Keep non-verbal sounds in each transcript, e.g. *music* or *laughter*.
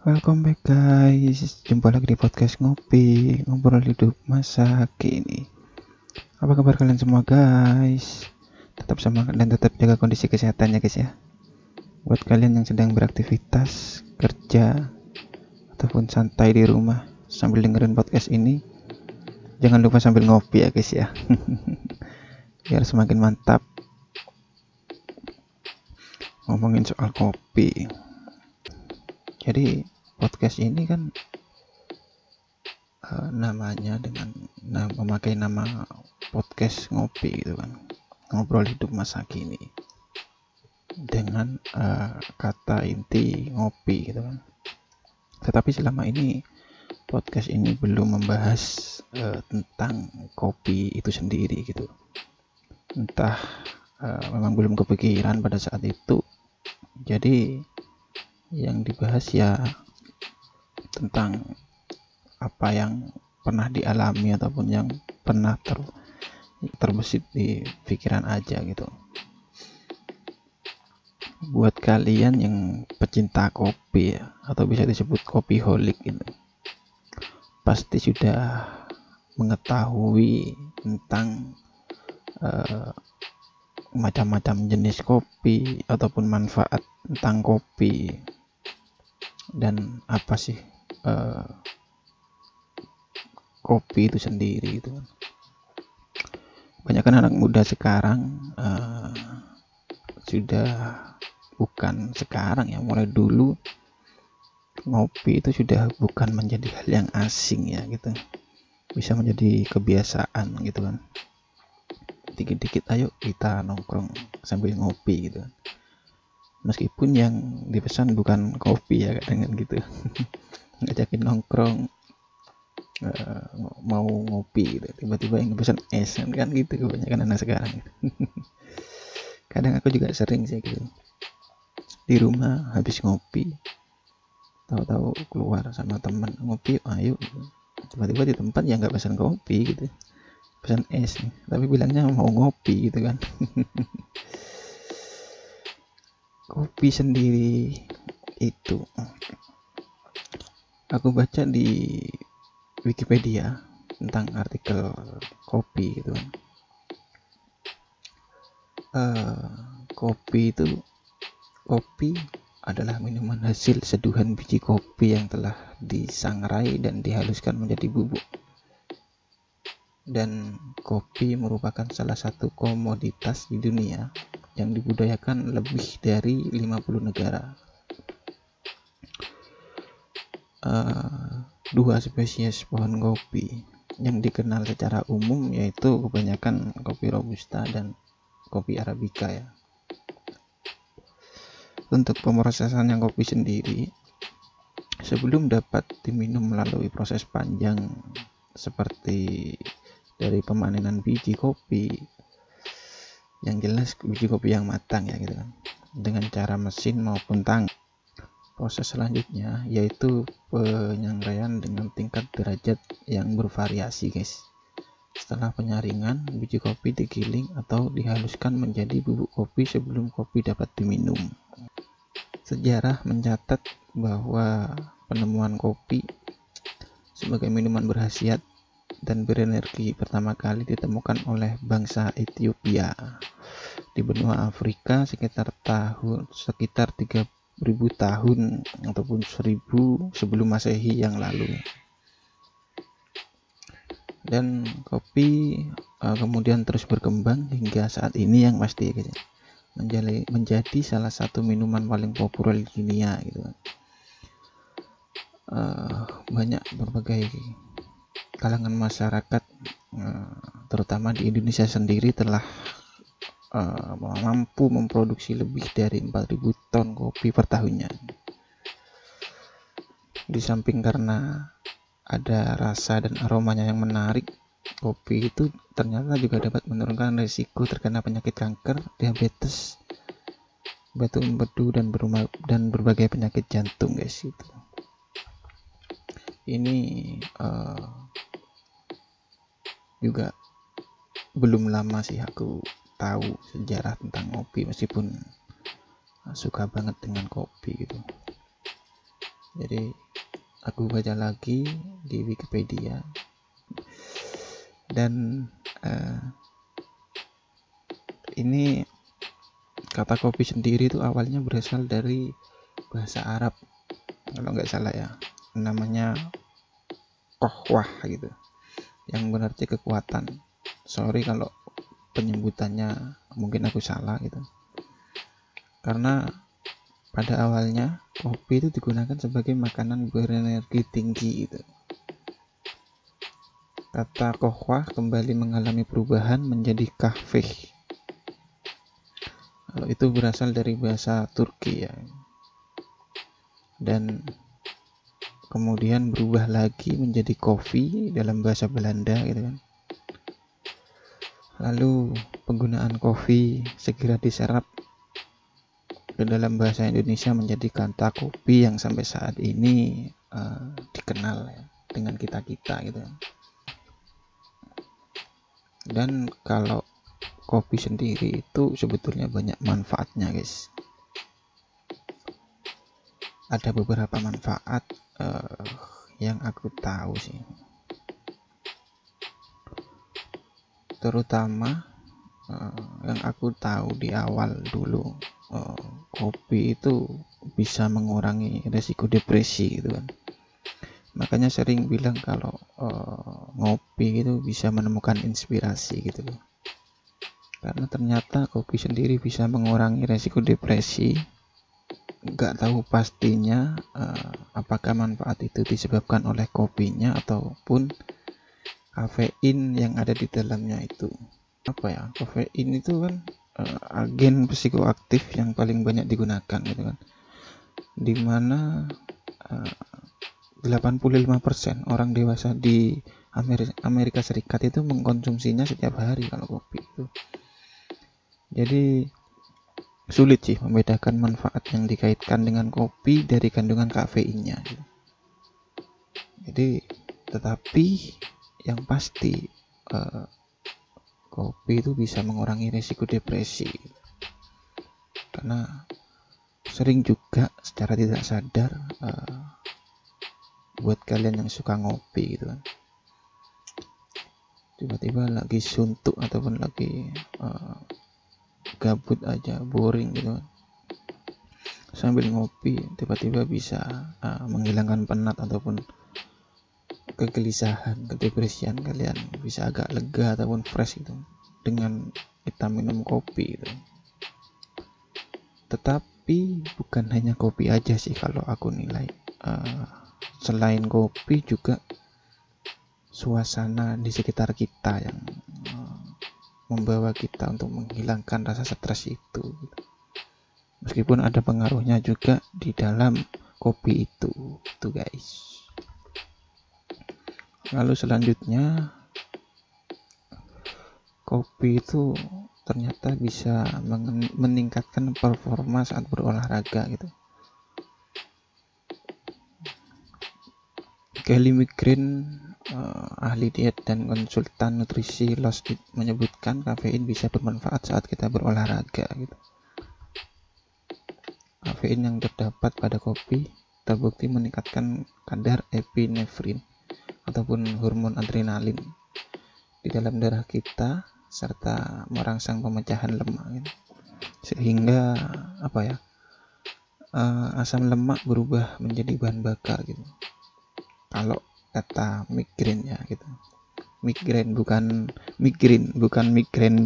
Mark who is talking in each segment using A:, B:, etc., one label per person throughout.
A: Welcome back guys, jumpa lagi di podcast ngopi, ngobrol hidup masa kini. Apa kabar kalian semua guys? Tetap semangat dan tetap jaga kondisi kesehatannya guys ya. Buat kalian yang sedang beraktivitas, kerja, ataupun santai di rumah sambil dengerin podcast ini, jangan lupa sambil ngopi ya guys ya. *laughs* Biar semakin mantap. Ngomongin soal kopi jadi podcast ini kan uh, namanya dengan nah, memakai nama podcast ngopi gitu kan. Ngobrol hidup masa kini dengan uh, kata inti ngopi gitu kan. Tetapi selama ini podcast ini belum membahas uh, tentang kopi itu sendiri gitu. Entah uh, memang belum kepikiran pada saat itu. Jadi yang dibahas ya tentang apa yang pernah dialami ataupun yang pernah ter terbesit di pikiran aja gitu. Buat kalian yang pecinta kopi ya, atau bisa disebut kopi holik gitu pasti sudah mengetahui tentang uh, macam-macam jenis kopi ataupun manfaat tentang kopi dan apa sih uh, kopi itu sendiri itu banyak kan anak muda sekarang uh, sudah bukan sekarang ya mulai dulu ngopi itu sudah bukan menjadi hal yang asing ya gitu. Bisa menjadi kebiasaan gitu kan. Dikit-dikit ayo kita nongkrong sambil ngopi gitu. kan meskipun yang dipesan bukan kopi ya kadang gitu. *laughs* Ngajakin nongkrong uh, mau ngopi gitu. Tiba-tiba yang dipesan es kan gitu kebanyakan anak sekarang. *laughs* Kadang aku juga sering sih gitu. Di rumah habis ngopi tahu-tahu keluar sama teman ngopi ayo tiba-tiba di tempat yang nggak pesan kopi gitu. Pesan es tapi bilangnya mau ngopi gitu kan *laughs* kopi sendiri. Itu. Aku baca di Wikipedia tentang artikel kopi gitu uh, kopi itu kopi adalah minuman hasil seduhan biji kopi yang telah disangrai dan dihaluskan menjadi bubuk. Dan kopi merupakan salah satu komoditas di dunia yang dibudayakan lebih dari 50 negara. Uh, dua spesies pohon kopi yang dikenal secara umum yaitu kebanyakan kopi robusta dan kopi arabica ya. Untuk pemrosesan yang kopi sendiri sebelum dapat diminum melalui proses panjang seperti dari pemanenan biji kopi, yang jelas biji kopi yang matang ya gitu kan. Dengan cara mesin maupun tang. Proses selanjutnya yaitu penyangraian dengan tingkat derajat yang bervariasi guys. Setelah penyaringan biji kopi digiling atau dihaluskan menjadi bubuk kopi sebelum kopi dapat diminum. Sejarah mencatat bahwa penemuan kopi sebagai minuman berhasiat dan berenergi pertama kali ditemukan oleh bangsa Ethiopia di benua Afrika sekitar tahun sekitar 3000 tahun ataupun 1000 sebelum Masehi yang lalu. Dan kopi uh, kemudian terus berkembang hingga saat ini yang pasti gitu. menjadi, menjadi salah satu minuman paling populer di dunia gitu. Uh, banyak berbagai kalangan masyarakat eh, terutama di Indonesia sendiri telah uh, mampu memproduksi lebih dari 4000 ton kopi per tahunnya. Di samping karena ada rasa dan aromanya yang menarik, kopi itu ternyata juga dapat menurunkan risiko terkena penyakit kanker, diabetes, batu empedu dan dan berbagai penyakit jantung guys itu. Ini uh, juga belum lama sih aku tahu sejarah tentang kopi meskipun suka banget dengan kopi gitu. Jadi aku baca lagi di Wikipedia. Dan uh, ini kata kopi sendiri itu awalnya berasal dari bahasa Arab kalau nggak salah ya namanya kohwah gitu. Yang berarti kekuatan. Sorry kalau penyebutannya mungkin aku salah gitu. Karena pada awalnya kopi itu digunakan sebagai makanan berenergi tinggi gitu. Kata kohwah kembali mengalami perubahan menjadi kahveh kalau itu berasal dari bahasa Turki ya. Dan kemudian berubah lagi menjadi kopi dalam bahasa Belanda gitu kan. Lalu penggunaan kopi segera diserap ke dalam bahasa Indonesia menjadi kata kopi yang sampai saat ini uh, dikenal ya, dengan kita kita gitu. Dan kalau kopi sendiri itu sebetulnya banyak manfaatnya guys. Ada beberapa manfaat uh, yang aku tahu sih terutama uh, yang aku tahu di awal dulu uh, kopi itu bisa mengurangi resiko depresi gitu kan. Makanya sering bilang kalau uh, ngopi itu bisa menemukan inspirasi gitu loh. Karena ternyata kopi sendiri bisa mengurangi resiko depresi nggak tahu pastinya uh, apakah manfaat itu disebabkan oleh kopinya ataupun kafein yang ada di dalamnya itu. Apa ya kafein itu kan uh, agen psikoaktif yang paling banyak digunakan gitu kan. Di mana uh, 85% orang dewasa di Amerika Serikat itu mengkonsumsinya setiap hari kalau kopi itu. Jadi sulit sih membedakan manfaat yang dikaitkan dengan kopi dari kandungan kafeinnya. Jadi tetapi yang pasti uh, kopi itu bisa mengurangi risiko depresi. Karena sering juga secara tidak sadar uh, buat kalian yang suka ngopi gitu kan. Tiba-tiba lagi suntuk ataupun lagi uh, gabut aja boring gitu kan. Sambil ngopi tiba-tiba bisa uh, menghilangkan penat ataupun kegelisahan kedepresian kalian. Bisa agak lega ataupun fresh gitu dengan kita minum kopi gitu. Tetapi bukan hanya kopi aja sih kalau aku nilai uh, selain kopi juga suasana di sekitar kita yang membawa kita untuk menghilangkan rasa stres itu. Meskipun ada pengaruhnya juga di dalam kopi itu itu guys. Lalu selanjutnya kopi itu ternyata bisa meningkatkan performa saat berolahraga gitu Kelly Migrin uh, ahli diet dan konsultan nutrisi Lost menyebutkan kafein bisa bermanfaat saat kita berolahraga gitu. Kafein yang terdapat pada kopi terbukti meningkatkan kadar epinefrin ataupun hormon adrenalin di dalam darah kita serta merangsang pemecahan lemak gitu. sehingga apa ya uh, asam lemak berubah menjadi bahan bakar gitu kalau kata migrain ya gitu. Migrain bukan migrain bukan migrain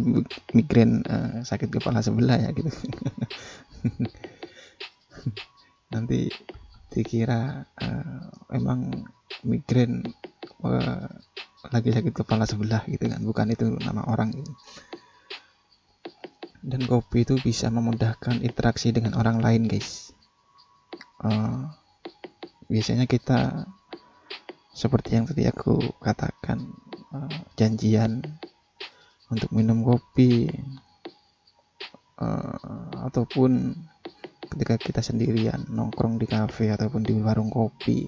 A: migrain uh, sakit kepala sebelah ya gitu. *laughs* Nanti dikira uh, emang migrain uh, lagi sakit kepala sebelah gitu kan. Bukan itu nama orang gitu. Dan kopi itu bisa memudahkan interaksi dengan orang lain guys. Uh, biasanya kita seperti yang tadi aku katakan uh, janjian untuk minum kopi uh, ataupun ketika kita sendirian nongkrong di kafe ataupun di warung kopi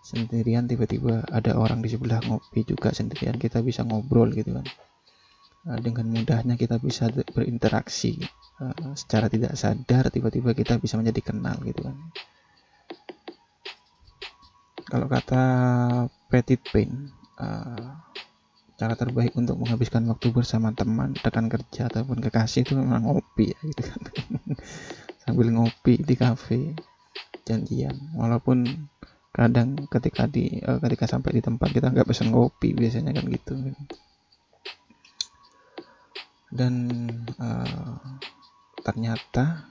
A: sendirian tiba-tiba ada orang di sebelah ngopi juga sendirian kita bisa ngobrol gitu kan. Uh, dengan mudahnya kita bisa berinteraksi uh, secara tidak sadar tiba-tiba kita bisa menjadi kenal gitu kan kalau kata Petit Pain uh, cara terbaik untuk menghabiskan waktu bersama teman rekan kerja ataupun kekasih itu memang ngopi ya gitu kan. *laughs* Sambil ngopi di kafe janjian. Walaupun kadang ketika di uh, ketika sampai di tempat kita nggak pesen kopi biasanya kan gitu. Dan uh, ternyata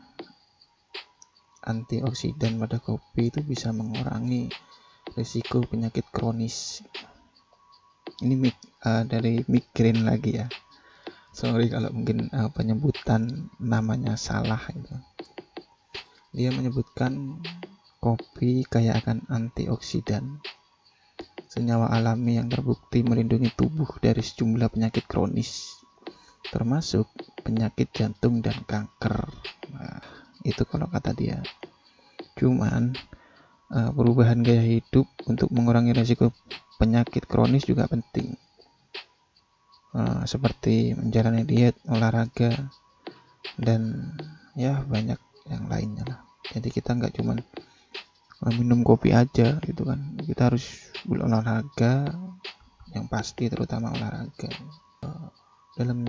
A: antioksidan pada kopi itu bisa mengurangi risiko penyakit kronis. Ini uh, dari migrain lagi ya. Sorry kalau mungkin uh, penyebutan namanya salah itu. Dia menyebutkan kopi kaya akan antioksidan. Senyawa alami yang terbukti melindungi tubuh dari sejumlah penyakit kronis termasuk penyakit jantung dan kanker. Nah, itu kalau kata dia. Cuman uh, perubahan gaya hidup untuk mengurangi risiko penyakit kronis juga penting. Uh, seperti menjalani diet olahraga dan ya banyak yang lainnya lah. Jadi kita nggak cuma minum kopi aja gitu kan. Kita harus olahraga yang pasti terutama olahraga. Dalam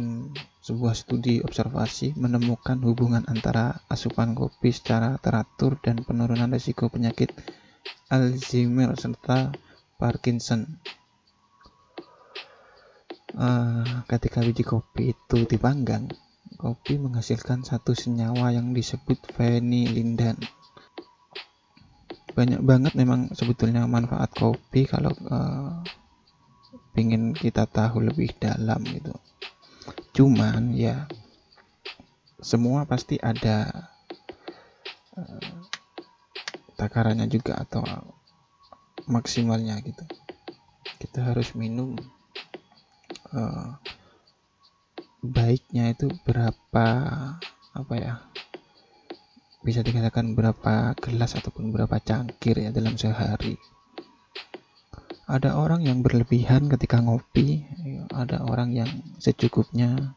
A: sebuah studi observasi menemukan hubungan antara asupan kopi secara teratur dan penurunan risiko penyakit Alzheimer serta Parkinson. Uh, ketika biji kopi itu dipanggang, kopi menghasilkan satu senyawa yang disebut fenilindan. Banyak banget memang sebetulnya manfaat kopi kalau uh, ingin kita tahu lebih dalam gitu cuman ya semua pasti ada uh, takarannya juga atau maksimalnya gitu. Kita harus minum uh, baiknya itu berapa apa ya bisa dikatakan berapa gelas ataupun berapa cangkir ya dalam sehari. Ada orang yang berlebihan ketika ngopi ada orang yang secukupnya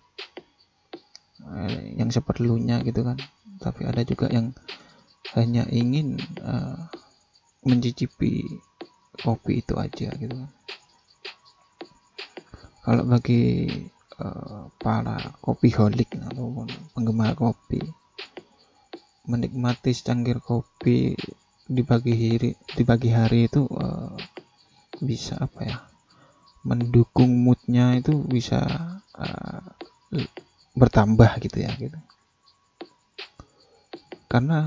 A: eh, yang seperlunya gitu kan. Tapi ada juga yang hanya ingin uh, mencicipi kopi itu aja gitu kan. Kalau bagi uh, para kopi holik ataupun penggemar kopi menikmati secangkir kopi di pagi hari di hari itu uh, bisa apa ya mendukung moodnya itu bisa uh, bertambah gitu ya gitu. Karena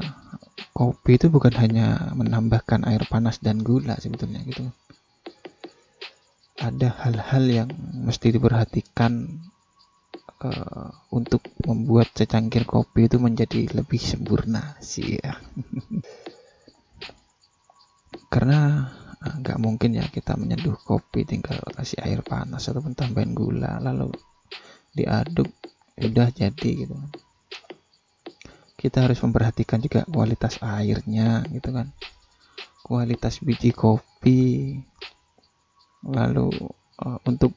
A: kopi itu bukan hanya menambahkan air panas dan gula sebetulnya gitu. Ada hal-hal yang mesti diperhatikan uh, untuk membuat secangkir kopi itu menjadi lebih sempurna sih ya. *laughs* Karena nggak mungkin ya kita menyeduh kopi tinggal kasih air panas ataupun tambahin gula lalu diaduk udah jadi gitu kan. Kita harus memperhatikan juga kualitas airnya gitu kan. Kualitas biji kopi. Lalu uh, untuk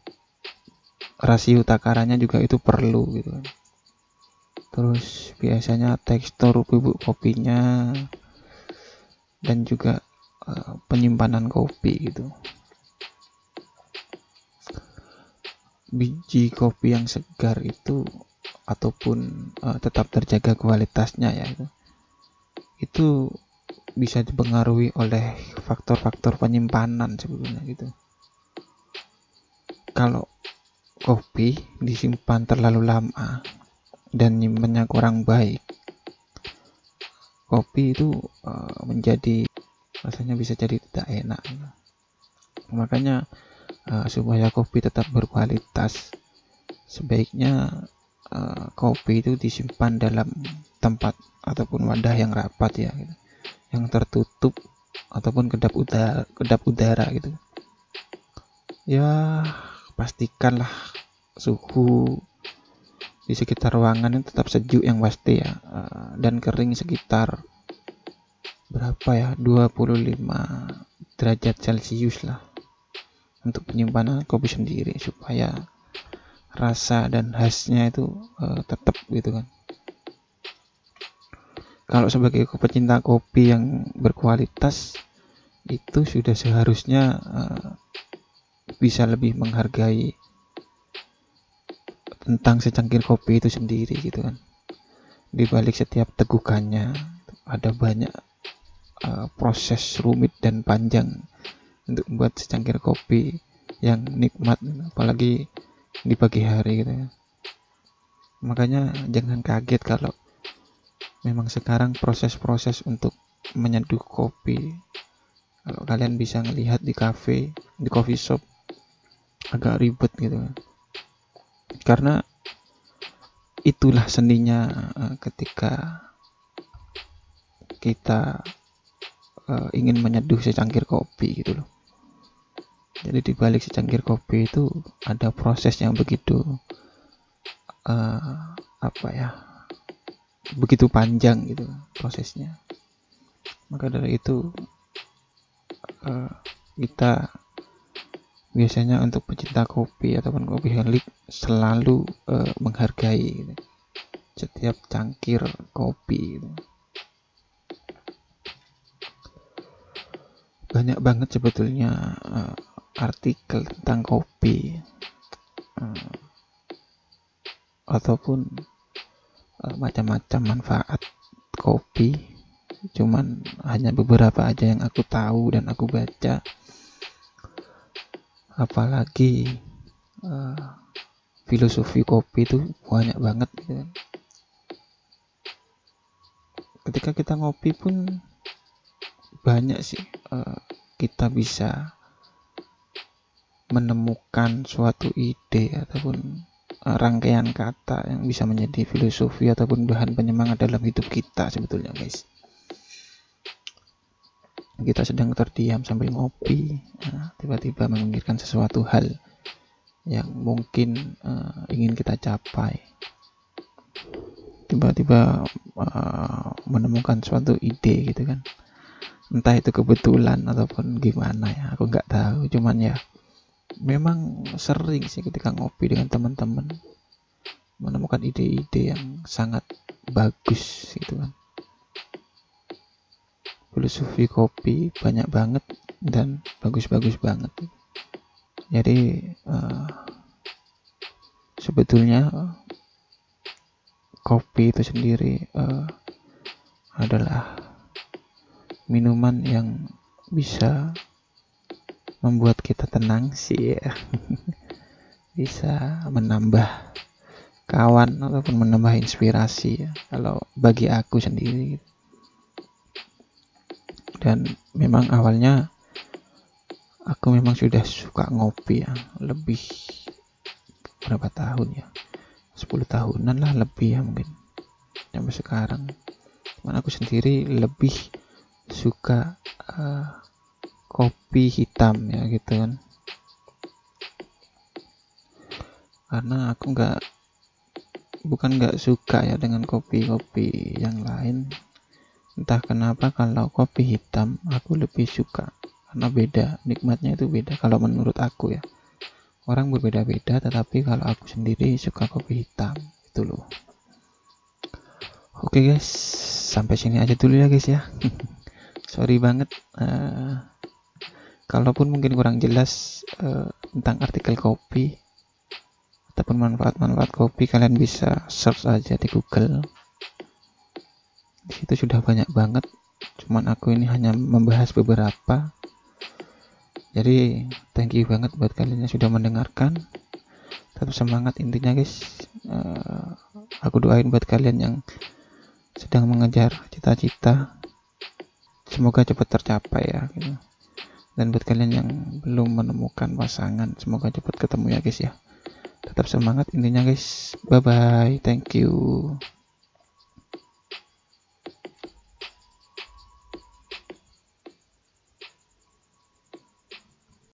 A: rasio takarannya juga itu perlu gitu kan. Terus biasanya tekstur bubuk kopinya dan juga Eh, penyimpanan kopi gitu. Biji kopi yang segar itu ataupun uh, tetap terjaga kualitasnya ya itu. Itu bisa dipengaruhi oleh faktor-faktor penyimpanan sebetulnya gitu. Kalau kopi disimpan terlalu lama dan nyimpennya kurang baik kopi itu uh, menjadi rasanya bisa jadi tidak enak makanya uh, supaya kopi tetap berkualitas sebaiknya uh, kopi itu disimpan dalam tempat ataupun wadah yang rapat ya gitu. yang tertutup ataupun kedap udara kedap udara gitu ya pastikanlah suhu di sekitar ruangan itu tetap sejuk yang pasti ya uh, dan kering sekitar berapa ya? 25 derajat celcius lah. Untuk penyimpanan kopi sendiri supaya rasa dan khasnya itu uh, tetap gitu kan. Kalau sebagai pecinta kopi yang berkualitas itu sudah seharusnya uh, bisa lebih menghargai tentang secangkir kopi itu sendiri gitu kan. Di balik setiap tegukannya ada banyak uh, proses rumit dan panjang untuk membuat secangkir kopi yang nikmat apalagi di pagi hari gitu ya. Makanya jangan kaget kalau memang sekarang proses-proses untuk menyeduh kopi. Kalau kalian bisa ngelihat di cafe di coffee shop agak ribet gitu. Karena itulah seninya uh, ketika kita uh, ingin menyeduh secangkir kopi gitu loh jadi di balik secangkir kopi itu ada proses yang begitu uh, apa ya begitu panjang gitu prosesnya maka dari itu uh, kita biasanya untuk pecinta kopi ataupun kopi helik selalu uh, menghargai gitu. setiap cangkir kopi gitu. Banyak banget sebetulnya uh, artikel tentang kopi uh, ataupun uh, macam-macam manfaat kopi cuman hanya beberapa aja yang aku tahu dan aku baca apalagi uh, filosofi kopi itu banyak banget gitu. Kan. ketika kita ngopi pun banyak sih uh, kita bisa menemukan suatu ide ataupun uh, rangkaian kata yang bisa menjadi filosofi ataupun bahan penyemangat dalam hidup kita sebetulnya guys. Kita sedang terdiam sambil ngopi nah, tiba-tiba memikirkan sesuatu hal yang mungkin uh, ingin kita capai. Tiba-tiba uh, menemukan suatu ide gitu kan entah itu kebetulan ataupun gimana ya aku nggak tahu. Cuman ya memang sering sih ketika ngopi dengan teman-teman menemukan ide-ide yang sangat bagus gitu kan. Filosofi kopi banyak banget dan bagus-bagus banget. Jadi uh, sebetulnya kopi itu sendiri uh, adalah minuman yang bisa membuat kita tenang sih ya. *laughs* Bisa menambah kawan ataupun menambah inspirasi ya kalau bagi aku sendiri. Dan memang awalnya aku memang sudah suka ngopi ya lebih berapa tahun ya 10 tahunan lah lebih ya mungkin sampai sekarang. Cuman aku sendiri lebih suka uh, kopi hitam ya gitu kan. Karena aku nggak bukan nggak suka ya dengan kopi-kopi yang lain. Entah kenapa kalau kopi hitam aku lebih suka. Karena beda nikmatnya itu beda kalau menurut aku ya. Orang berbeda-beda tetapi kalau aku sendiri suka kopi hitam itu loh. Oke guys. Sampai sini aja dulu ya guys ya *laughs* sorry banget uh, kalaupun mungkin kurang jelas uh, tentang artikel kopi ataupun manfaat-manfaat kopi kalian bisa search aja di Google. Di situ sudah banyak banget cuman aku ini hanya membahas beberapa. Jadi thank you banget buat kalian yang sudah mendengarkan. Tetap semangat intinya guys. Uh, aku doain buat kalian yang sedang mengejar cita-cita semoga cepat tercapai ya gitu. dan buat kalian yang belum menemukan pasangan semoga cepat ketemu ya guys ya. Tetap semangat intinya guys. Bye bye thank you